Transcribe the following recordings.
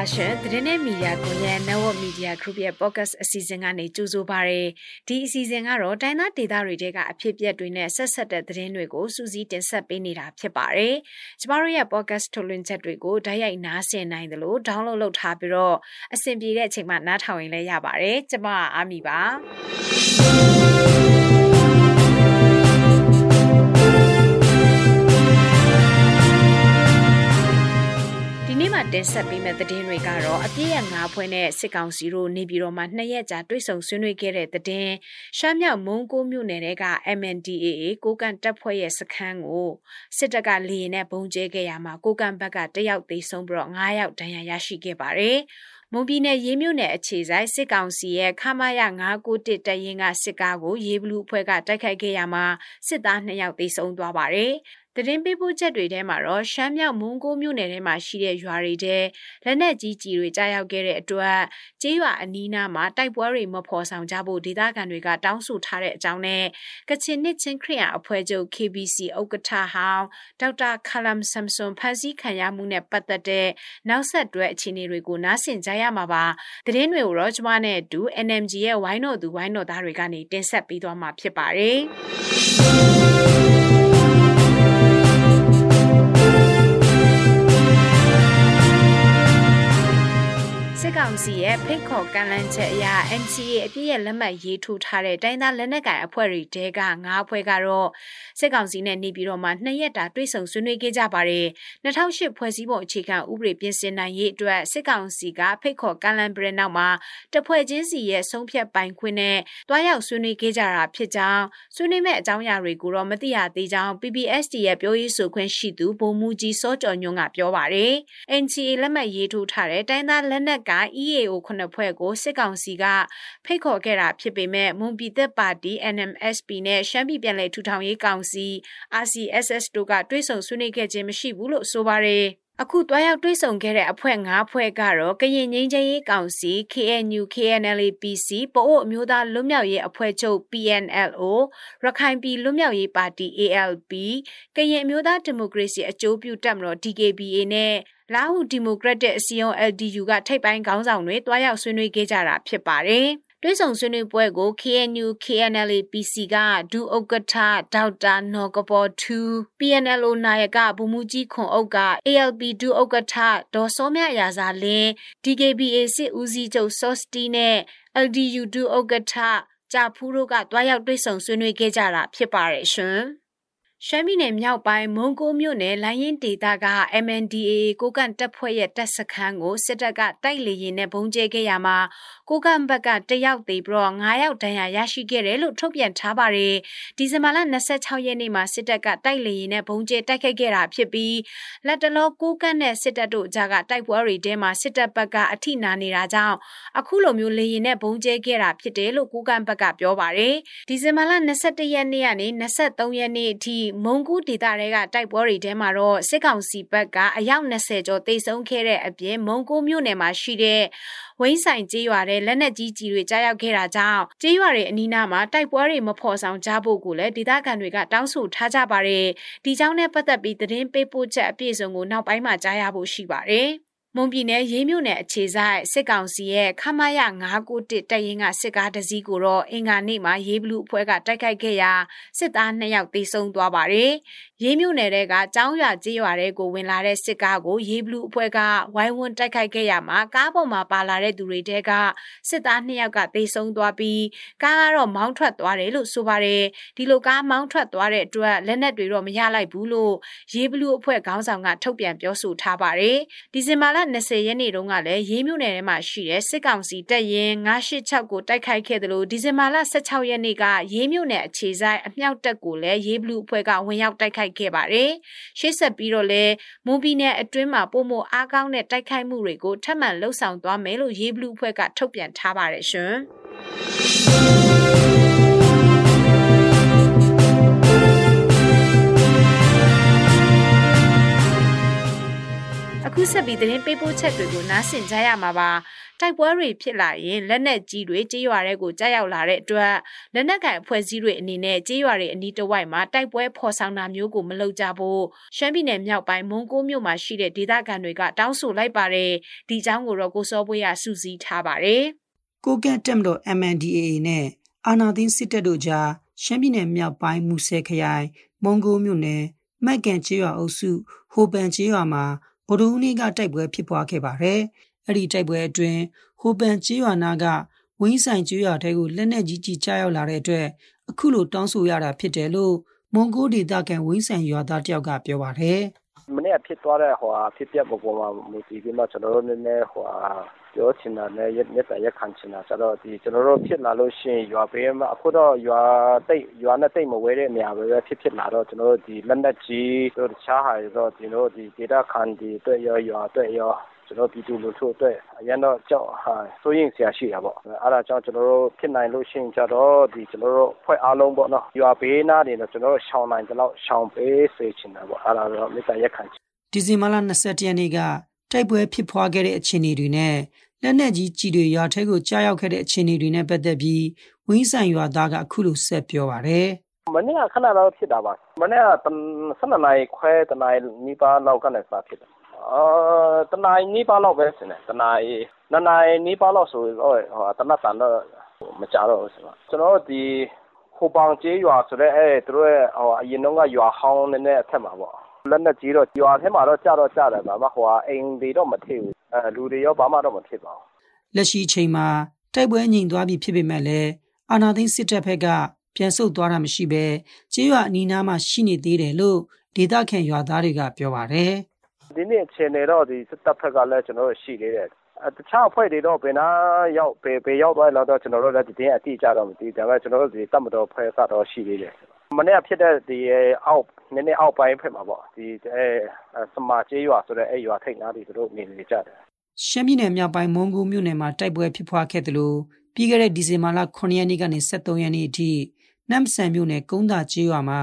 လာရှင်သတင်းနဲ့မီဒီယာကွန်ရက် Network Media Group ရဲ့ podcast အစီအစဉ်ကနေကြိုဆိုပါရယ်ဒီအစီအစဉ်ကတော့တိုင်းသားဒေသတွေတဲကအဖြစ်အပျက်တွေနဲ့ဆက်ဆက်တဲ့သတင်းတွေကိုစူးစီးတင်ဆက်ပေးနေတာဖြစ်ပါတယ်ကျမတို့ရဲ့ podcast ထုတ်လွှင့်ချက်တွေကိုဓာတ်ရိုက်နားဆင်နိုင်တယ်လို့ download လုပ်ထားပြီးတော့အဆင်ပြေတဲ့အချိန်မှာနားထောင်ရင်လည်းရပါတယ်ကျမအာမီပါ တင်ဆက်ပေးမယ့်သတင်းတွေကတော့အပြည့်ရငါးဖွဲနဲ့စစ်ကောင်စီတို့နေပြည်တော်မှာနှစ်ရက်ကြာတွေ့ဆုံဆွေးနွေးခဲ့တဲ့သတင်းရှမ်းမြောက်မုံကိုမြို့နယ်က MNDAA ကိုကန်တပ်ဖွဲ့ရဲ့စခန်းကိုစစ်တပ်ကလေရင်နဲ့ပုံကျဲခဲ့ရမှာကိုကန်ဘက်ကတယောက်သေဆုံးပြီးတော့9ယောက်ဒဏ်ရာရရှိခဲ့ပါတယ်မွန်ပြည်နယ်ရေးမြို့နယ်အခြေဆိုင်စစ်ကောင်စီရဲ့ခမာရ991တရင်ကစစ်ကားကိုရေးဘလူးအဖွဲ့ကတိုက်ခိုက်ခဲ့ရမှာစစ်သား2ယောက်သေဆုံးသွားပါတယ်သတင်းပေးပို့ချက်တွေထဲမှာတော့ရှမ်းမြောက်မုံကိုမြို့နယ်ထဲမှာရှိတဲ့ရွာတွေထဲလက်နက်ကြီးကြီးတွေကြားရောက်ခဲ့တဲ့အတွက်ကျေးရွာအနီးနားမှာတိုက်ပွဲတွေမဖော်ဆောင်ကြဖို့ဒေသခံတွေကတောင်းဆိုထားတဲ့အကြောင်းနဲ့ကချင်နစ်ချင်းခရီးယာအဖွဲ့ချုပ် KBC ဥက္ကဋ္ဌဟောင်းဒေါက်တာခလမ်ဆမ်ဆွန်ဖန်စီခံရမှုနဲ့ပတ်သက်တဲ့နောက်ဆက်တွဲအခြေအနေတွေကိုနားဆင်ကြရမှာပါသတင်းတွေကိုတော့ကျမနဲ့အတူ NMG ရဲ့ဝိုင်းတော်သူဝိုင်းတော်သားတွေကနေတင်ဆက်ပေးသွားမှာဖြစ်ပါတယ် စစ်ကောင်စီရဲ့ဖိတ်ခေါ်ကမ်းလှမ်းချက်အရ NCA အပြည့်ရဲ့လက်မှတ်ရေးထိုးထားတဲ့တိုင်းသားလက်နက်ကိုင်အဖွဲ့တွေတဲက၅အဖွဲ့ကတော့စစ်ကောင်စီနဲ့နေပြည်တော်မှာနှစ်ရက်တာတွေ့ဆုံဆွေးနွေးခဲ့ကြပါတယ်2008ဖွဲ့စည်းပုံအခြေခံဥပဒေပြင်ဆင်နိုင်ရေးအတွက်စစ်ကောင်စီကဖိတ်ခေါ်ကမ်းလှမ်းပြီးတဲ့နောက်မှာတဖွဲ့ချင်းစီရဲ့ဆုံးဖြတ်ပိုင်ခွင့်နဲ့တွားရောက်ဆွေးနွေးခဲ့ကြတာဖြစ်ကြောင်းဆွေးနွေးမဲ့အကြောင်းအရာတွေကိုတော့မသိရသေးကြောင်း PPSD ရဲ့ပြောရေးဆိုခွင့်ရှိသူဗိုလ်မှူးကြီးစောကျော်ညွန့်ကပြောပါတယ် NCA လက်မှတ်ရေးထိုးထားတဲ့တိုင်းသားလက်နက်က EAO ခုနှစ်ဖွဲ့ကိုစစ်ကောင်စီကဖိတ်ခေါ်ခဲ့တာဖြစ်ပေမဲ့မွန်ပြည်သက်ပါတီ NMSP နဲ့ရှမ်းပြည်ပြည်လဲထူထောင်ရေးကောင်စီ RCSS တို့ကတွဲဆုံဆွေးနွေးခဲ့ခြင်းမရှိဘူးလို့ဆိုပါတယ်အခုတွားရောက်တွေ့ဆုံခဲ့တဲ့အဖွဲ့၅ဖွဲ့ကတော့ကရင်ငင်းချင်းရေးကောင်စီ KNU KNLAPC ပို့အမျိုးသားလွတ်မြောက်ရေးအဖွဲ့ချုပ် PNLO ရခိုင်ပြည်လွတ်မြောက်ရေးပါတီ ALP ကရင်အမျိုးသားဒီမိုကရေစီအကျိုးပြုတပ်မတော် DKBA နဲ့ လာဟုဒီမိုကရက်တစ်အစည်းအရုံး LDU ကထိပ်ပိုင်းခေါင်းဆောင်တွေတွားရောက်ဆွေးနွေးခဲ့ကြတာဖြစ်ပါတယ်။တွဲဆောင်ဆွေးနွေးပွဲကို KNU KNLA PC ကဒူဥက္ကဋ္ဌဒေါက်တာနော်ကပေါ်2 PNLO နာယကဘူမူကြီးခွန်အုပ်က ALP ဒူဥက္ကဋ္ဌဒေါ်စောမြရာဇာလင်း DKBA စစ်ဦးစီးချုပ်စောစတီနဲ့ LDU ဒူဥက္ကဋ္ဌဂျာဖူးတို့ကတွားရောက်တွဲဆောင်ဆွေးနွေးခဲ့ကြတာဖြစ်ပါတယ်ရှင်။ ရှမ်းပြည်နယ်မြောက်ပိုင်းမုံကိုမြို့နယ်လိုင်းရင်ဒေသက MNDAA ကိုကန့်တပ်ဖွဲ့ရဲ့တပ်စခန်းကိုစစ်တပ်ကတိုက်လေရင်နဲ့ဘုံကျဲခဲ့ရမှာကိုကန့်ဘက်ကတယောက်သေးပြီးတော့9ယောက်ဒဏ်ရာရရှိခဲ့တယ်လို့ထုတ်ပြန်ထားပါတယ်ဒီဇင်ဘာလ26ရက်နေ့မှာစစ်တပ်ကတိုက်လေရင်နဲ့ဘုံကျဲတိုက်ခိုက်ခဲ့တာဖြစ်ပြီးလက်တလောကိုကန့်နဲ့စစ်တပ်တို့ကြားကတိုက်ပွဲတွေထဲမှာစစ်တပ်ဘက်ကအထိနာနေတာကြောင့်အခုလိုမျိုးလေရင်နဲ့ဘုံကျဲခဲ့တာဖြစ်တယ်လို့ကိုကန့်ဘက်ကပြောပါတယ်ဒီဇင်ဘာလ22ရက်နေ့ကနေ23ရက်နေ့အထိမုံကူးဒေသတွေကတိုက်ပွဲတွေထဲမှာတော့စစ်ကောင်စီဘက်ကအယောက်20ကျော်တိတ်ဆုံးခဲ့တဲ့အပြင်မုံကူးမြို့နယ်မှာရှိတဲ့ဝင်းဆိုင်ကျေးရွာတဲ့လက်နက်ကြီးကြီးတွေကြားရောက်ခဲ့တာကြောင့်ကျေးရွာတွေအနီးနားမှာတိုက်ပွဲတွေမဖော်ဆောင်ကြဖို့ကိုလည်းဒေသခံတွေကတောင်းဆိုထားကြပါတယ်ဒီကြောင့်နဲ့ပတ်သက်ပြီးသတင်းပေးပို့ချက်အပြည့်အစုံကိုနောက်ပိုင်းမှာကြားရဖို့ရှိပါတယ် မွန်ပြည်နယ်ရေးမြို့နယ်အခြေဆိုင်စစ်ကောင်စီရဲ့ခမရ991တပ်ရင်းကစစ်ကားတစ်စီးကိုတော့အင်္ဂါနေ့မှာရေးဘလူးအဖွဲ့ကတိုက်ခိုက်ခဲ့ရာစစ်သား2ယောက်သေဆုံးသွားပါတယ်။ရေးမြို့နယ်ကကျောင်းရွာကျေးရွာတွေကိုဝင်လာတဲ့စစ်ကားကိုရေးဘလူးအဖွဲ့ကဝိုင်းဝန်းတိုက်ခိုက်ခဲ့ရမှာကားပေါ်မှာပါလာတဲ့သူတွေတဲကစစ်သား2ယောက်ကသေဆုံးသွားပြီးကားကတော့မောင်းထွက်သွားတယ်လို့ဆိုပါတယ်။ဒီလိုကားမောင်းထွက်သွားတဲ့အတွက်လက်နက်တွေတော့မရလိုက်ဘူးလို့ရေးဘလူးအဖွဲ့ခေါင်းဆောင်ကထုတ်ပြန်ပြောဆိုထားပါတယ်။ဒီဇင်ဘာလ20ရက်နေ့တုန်းကလည်းရေးမြို့နယ်ထဲမှာရှိတဲ့စစ်ကောင်စီတပ်ရင်း986ကိုတိုက်ခိုက်ခဲ့တယ်လို့ဒီဇင်ဘာလ16ရက်နေ့ကရေးမြို့နယ်အခြေဆိုင်အမြောက်တပ်ကိုလည်းရေးဘလူးအဖွဲ့ကဝင်ရောက်တိုက်ခိုက်ခဲ့ပါတယ်။ရှေ့ဆက်ပြီးတော့လည်းမူဘီနယ်အတွင်းမှာပုံမအားကောင်းတဲ့တိုက်ခိုက်မှုတွေကိုထပ်မံလှုပ်ဆောင်သွားမယ်လို့ရေးဘလူးအဖွဲ့ကထုတ်ပြန်ထားပါတယ်ရှင်။ အခုဆက်ဆက်ပြီးသတင်းပေးပို့ချက်တွေကိုနားဆင်ကြရမှာပါတိုက်ပွဲတွေဖြစ်လာရင်လက်နက်ကြီးတွေကြေးရွာတွေကိုကြားရောက်လာတဲ့အတွက်လက်နက်ကန်အဖွဲ့အစည်းတွေအနေနဲ့ကြေးရွာတွေအနီးတစ်ဝိုက်မှာတိုက်ပွဲဖော်ဆောင်တာမျိုးကိုမလုပ်ကြဖို့ရှမ်းပြည်နယ်မြောက်ပိုင်းမုံကိုမြို့မှာရှိတဲ့ဒေသခံတွေကတောင်းဆိုလိုက်ပါတယ်ဒီအကြောင်းကိုတော့ကိုစောပွေးရစူးစီးထားပါတယ်ကိုကန့်တက်မလို့ MNDAA နဲ့အာနာသိန်းစစ်တပ်တို့ကြားရှမ်းပြည်နယ်မြောက်ပိုင်းမူဆယ်ခရိုင်မုံကိုမြို့နယ်မက်ကန်ကျေးရွာအုပ်စုဟိုပန်ကျေးရွာမှာ ဗုဒ္ဓဦးနေ့ကတိုက်ပွဲဖြစ်ပွားခဲ့ပါတယ်။အဲ့ဒီတိုက်ပွဲအတွင်းဟိုပန်ကျေးရွာနာကဝင်းဆိုင်ကျေးရွာထဲကိုလက်နက်ကြီးကြီးကြားရောက်လာတဲ့အတွက်အခုလိုတောင်းဆိုရတာဖြစ်တယ်လို့မွန်ဂိုဒေသခံဝင်းဆိုင်ရွာသားတယောက်ကပြောပါတယ်။မနေ့ကဖြစ်သွားတဲ့ဟိုဖြစ်ပျက်ပုံပေါ်မှာမူတည်ပြီးမှကျွန်တော်တို့နည်းနည်းဟို ပြောချင်တာနဲ့ရက်ရက်ရက်ခံချင်တာဆိုတော့ဒီကျွန်တော်တို့ဖြစ်လာလို့ရှိရင်ရွာဘေးမှာအခုတော့ရွာတိတ်ရွာနဲ့တိတ်မဝဲတဲ့နေရာပဲဖြစ်ဖြစ်လာတော့ကျွန်တော်တို့ဒီလက်နက်ကြီးတို့တခြားဟာတွေတော့ဒီလိုဒီဒေတာခန်ဒီတွေ့ရောရွာတွေ့ရောကျွန်တော်ပြည်သူလူထုအတွက်အရင်တော့ကြောက်ဟာစိုးရင်ဆရာရှိတာပေါ့အဲ့ဒါကြောင့်ကျွန်တော်တို့ဖြစ်နိုင်လို့ရှိရင်ကြတော့ဒီကျွန်တော်တို့ဖွဲ့အားလုံးပေါ့နော်ရွာဘေးနားနေတော့ကျွန်တော်တို့ရှောင်းနိုင်တဲ့လောက်ရှောင်းပေးစေချင်တာပေါ့အဲ့ဒါတော့မေတ္တာရက်ခံချင်ဒီဇင်ဘာလ21ရက်နေ့က တိုက်ပွဲဖြစ်ပွားခဲ့တဲ့အခြေအနေတွေနဲ့လက်နက်ကြီးကြီးတွေရွာထဲကိုကြားရောက်ခဲ့တဲ့အခြေအနေတွေနဲ့ပတ်သက်ပြီးဝင်းဆိုင်ရွာသားကအခုလိုဆက်ပြောပါတယ်မနေ့ကခဏတော့ဖြစ်တာပါမနေ့က12နာရီခွဲတနာရီနီးပါးလောက်ကနေစဖြစ်တယ်အာတနာရီနီးပါးလောက်ပဲဆင်တယ်တနာရီနှစ်နာရီနီးပါးလောက်ဆိုတော့ဟိုတနတ်တန်တော့မကြတော့ဘူးဆိုတော့ကျွန်တော်ဒီဟိုပောင်ကျေးရွာဆိုတဲ့အဲသူတို့ရဲ့ဟိုအရင်တော့ကရွာဟောင်းနဲ့အထက်မှာပေါ့ လက်နဲ့ကြီးတော့ရွာထဲမှာတော့ကြတော့ကြတယ်ဗျာမဟိုအိမ်တွေတော့မထိဘူးအဲလူတွေရောဘာမှတော့မဖြစ်ပါဘူးလက်ရှိချိန်မှာတိုက်ပွဲငြိမ်သွားပြီဖြစ်ပေမဲ့လည်းအာနာသိန်းစစ်တပ်ဘက်ကပြန်ဆုတ်သွားတာမရှိဘဲကျေးရွာအနီးနားမှာရှိနေသေးတယ်လို့ဒေသခံရွာသားတွေကပြောပါတယ်ဒီနေ့အခြေအနေတော့ဒီစစ်တပ်ဘက်ကလည်းကျွန်တော်တို့ရှိသေးတယ်တခြားအဖွဲ့တွေတော့ဘယ်နာရောက်ဘယ်ဘယ်ရောက်သွားလဲတော့ကျွန်တော်တို့လည်းဒီတင်းအတိအကျတော့မသိဒါပေမဲ့ကျွန်တော်တို့ဒီတတ်မတော်ဖွဲ့ကတော့ရှိသေးတယ် မနေ့ကဖြစ်တဲ့ ဒီအောက် နည်းနည်းအောက်ပိုင်းဖက်မှာပေါ့ ဒီအဲစမာကျေးရွာဆိုတဲ့ အဲရွာထိပ်နားတွေ သူတို့နေနေကြတယ် ရှမ်းပြည်နယ်မြောက်ပိုင်း မုံကူမြို့နယ်မှာ တိုက်ပွဲဖြစ်ပွားခဲ့တယ်လို့ပြီးခဲ့တဲ့ ဒီဇင်ဘာလ9ရက်နေ့ကနေ23ရက်နေ့အထိ နမ်ဆန်မြို့နယ် ကုန်းသာကျေးရွာမှာ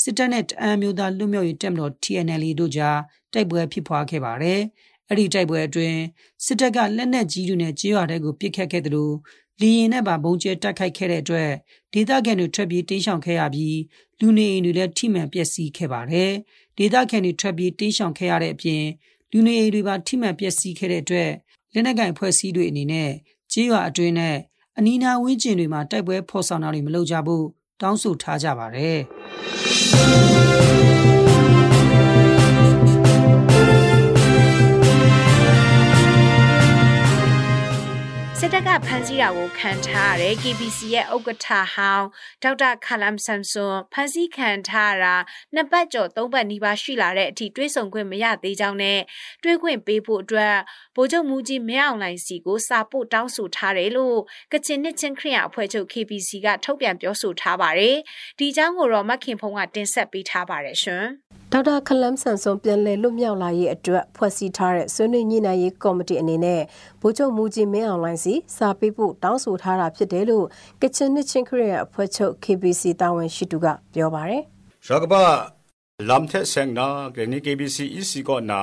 စစ်တပ်နဲ့ တအမ်းမျိုးသားလူမျိုးရေးတပ်မတော် TNL တို့ကြား တိုက်ပွဲဖြစ်ပွားခဲ့ပါတယ်။အဲ့ဒီတိုက်ပွဲအတွင်း စစ်တပ်က လက်နက်ကြီးတွေနဲ့ ကျေးရွာတွေကို ပစ်ခတ်ခဲ့တယ်လို့ လီရင်နဲ့ပါဘုံကျဲတိုက်ခိုက်ခဲ့တဲ့အတွက်ဒေသခံတွေထွက်ပြေးတင်းရှောင်ခဲ့ရပြီးလူနေအိမ်တွေလည်းထိမှန်ပျက်စီးခဲ့ပါတယ်။ဒေသခံတွေထွက်ပြေးတင်းရှောင်ခဲ့ရတဲ့အပြင်လူနေအိမ်တွေပါထိမှန်ပျက်စီးခဲ့တဲ့အတွက်လက်နက်ကင်ဖွဲ့စည်းတွေအနေနဲ့ကျေးရွာအတွင်းနဲ့အနီးနားဝန်းကျင်တွေမှာတိုက်ပွဲဖော်ဆောင်တာတွေမလုပ်ကြဘူးတောင်းဆိုထားကြပါတယ်။ စစ်တပ်ကဖမ်းဆီးတာကိုခံထားရတဲ့ KBC ရဲ့ဥက္ကဋ္ဌဟောင်းဒေါက်တာခလမ်ဆမ်ဆွန်ဖမ်းဆီးခံထားတာနှစ်ပတ်ကျော်သုံးပတ်နီးပါးရှိလာတဲ့အထိတွေးဆုံခွင့်မရသေးကြောင်းနဲ့တွေးခွင့်ပေးဖို့အတွက် ဗိုလ်ချုပ်မူကြီးမင်းအောင်လှိုင်စီကိုစာပို့တောင်းဆိုထားတယ်လို့ကချင်နှစ်ချင်းခရီးအဖွဲ့ချုပ် KBC ကထုတ်ပြန်ပြောဆိုထားပါတယ်။ဒီအကြောင်းကိုတော့မခင်ဖုံးကတင်ဆက်ပေးထားပါတယ်ရှင်။ဒေါက်တာခလမ်ဆန်ဆွန်ပြန်လည်လွတ်မြောက်လာရေးအတွက်ဖွဲ့စည်းထားတဲ့ဆွေးနွေးညှိနှိုင်းရေးကော်မတီအနေနဲ့ဗိုလ်ချုပ်မူကြီးမင်းအောင်လှိုင်စီစာပေးဖို့တောင်းဆိုထားတာဖြစ်တယ်လို့ကချင်နှစ်ချင်းခရီးအဖွဲ့ချုပ် KBC တာဝန်ရှိသူကပြောပါတယ်။ရှောကဘာလမ်သက်ဆန်နာကနီ KBC EC ကောနာ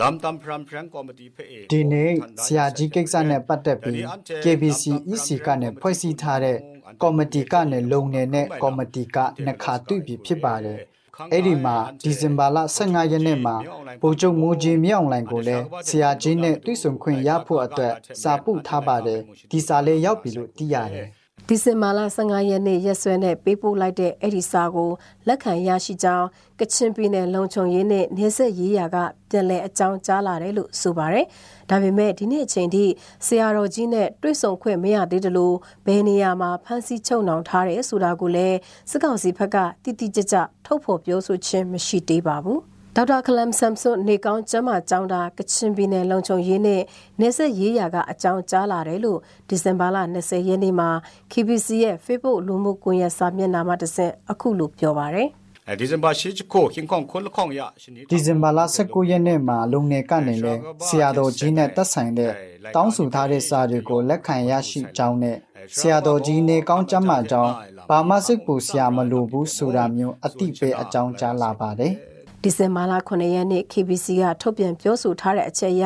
လမ်တမ်ဖရမ်ဖရန်ကော်မတီဖေဒီနေ့ဆရာကြီးကိစ္စနဲ့ပတ်သက်ပြီး KBC EC ကနေဖွဲ့စည်းထားတဲ့ကော်မတီကနေလုံနေတဲ့ကော်မတီကနှစ်ခါတွေ့ပြီဖြစ်ပါတယ်။အဲ့ဒီမှာဒီဇင်ဘာလ15ရက်နေ့မှာဗိုလ်ချုပ်မူကြီးမြောင်လိုင်ကိုလည်းဆရာကြီးနဲ့တွေ့ဆုံခွင့်ရဖို့အတွက်စာပို့ထားပါတယ်ဒီစာလေးရောက်ပြီလို့သိရတယ် ဒီဇင်ဘာလ15ရက်နေ့ရက်စွဲနဲ့ပေးပို့လိုက်တဲ့အဲ့ဒီစာကိုလက်ခံရရှိကြောင်းကချင်ပြည်နယ်လုံခြုံရေးနဲ့နေဆက်ရေးရာကပြန်လည်အကြောင်းကြားလာတယ်လို့ဆိုပါတယ်။ဒါပေမဲ့ဒီနေ့အချိန်ထိဆရာတော်ကြီးနဲ့တွေ့ဆုံခွင့်မရသေးတယ်လို့ဘယ်နေရာမှာဖမ်းဆီးချုပ်နှောင်ထားတယ်ဆိုတာကိုလည်းစစ်ကောင်စီဘက်ကတိတိကျကျထုတ်ဖော်ပြောဆိုခြင်းမရှိသေးပါဘူး။ ဒေါက်တာခလမ်ဆမ်ဆွန်နေကောင်းကျမ်းမာကျောင်းသားကချင်ပြည်နယ်လုံခြုံရေးနဲ့နေဆက်ရေးရာကအကြောင်းကြားလာတယ်လို့ဒီဇင်ဘာလ20ရက်နေ့မှာ KBC ရဲ့ Facebook လူမှုကွန်ရက်စာမျက်နှာမှာတဆင့်အခုလိုပြောပါရယ်ဒီဇင်ဘာရှိချကိုခင်ခေါခွန်လခေါရဒီဇင်ဘာလ19ရက်နေ့မှာလုံနေကနေလဲဆရာတော်ကြီးနဲ့တက်ဆိုင်တဲ့တောင်းဆိုထားတဲ့စာတွေကိုလက်ခံရရှိကြောင်းနဲ့ဆရာတော်ကြီးနေကောင်းကျမ်းမာကြောင်းဘာမှစိတ်ပူဆရာမလိုဘူးဆိုတာမျိုးအတိပေးအကြောင်းကြားလာပါတယ် ဒီဇင်ဘာလ9ရက်နေ့ KBC ကထုတ်ပြန်ပြောဆိုထားတဲ့အချက်အရ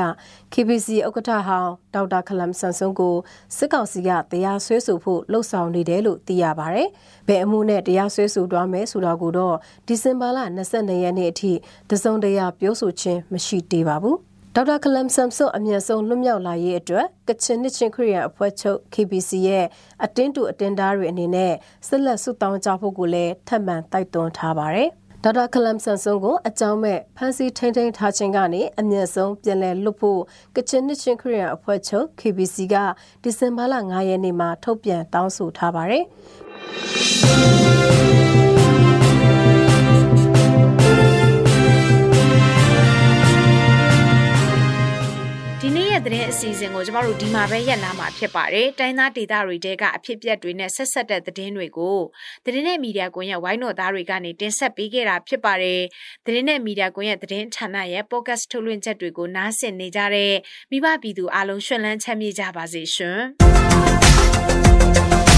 KBC ဥက္ကဋ္ဌဟောင်းဒေါက်တာခလမ်ဆန်ဆွန်ကိုစစ်ကောင်စီကတရားစွဲဆိုဖို့လှုံ့ဆော်နေတယ်လို့သိရပါဗျ။ဘယ်အမှုနဲ့တရားစွဲဆိုသွားမယ်ဆိုတာကိုတော့ဒီဇင်ဘာလ22ရက်နေ့အထိတစုံတရာပြောဆိုခြင်းမရှိသေးပါဘူး။ဒေါက်တာကလမ်ဆမ်ဆွန်အမြင့်ဆုံးလွတ်မြောက်လာရေးအတွက်ကချင်နှစ်ချင်းခရီးရန်အဖွဲ့ချုပ် KBC ရဲ့အတင်းတူအတင်းသားတွေအနေနဲ့ဆက်လက်ဆုတောင်းကြဖို့ကိုလည်းထပ်မံတိုက်တွန်းထားပါတယ်။ ဒေါက်တာခလမ်ဆန်ဆွန်ကိုအကြောင်းမဲ့ဖန်စီထိန်ထိန်ထားခြင်းကနေအမြင့်ဆုံးပြန်လည်လွတ်ဖို့ကချင်နှစ်ချင်းခရီးရန်အဖွဲ့ချုပ် KBC ကဒီဇင်ဘာလ9ရက်နေ့မှာထုတ်ပြန်တောင်းဆိုထားပါတယ်။ သတင်းအစီအစဉ်ကိုကျမတို့ဒီမှာပဲရက်လာမှာဖြစ်ပါတယ်။တိုင်းသားဒေသတွေတဲကအဖြစ်ပြက်တွေနဲ့ဆက်ဆက်တဲ့သတင်းတွေကိုသတင်းနဲ့မီဒီယာကွန်ရဲ့ဝိုင်းတော်သားတွေကနေတင်ဆက်ပေးခဲ့တာဖြစ်ပါတယ်။သတင်းနဲ့မီဒီယာကွန်ရဲ့သတင်းဌာနရဲ့ podcast ထုတ်လွှင့်ချက်တွေကိုနားဆင်နေကြတဲ့မိဘပြည်သူအားလုံးရှင်လန်းချမ်းမြေ့ကြပါစေရှင်။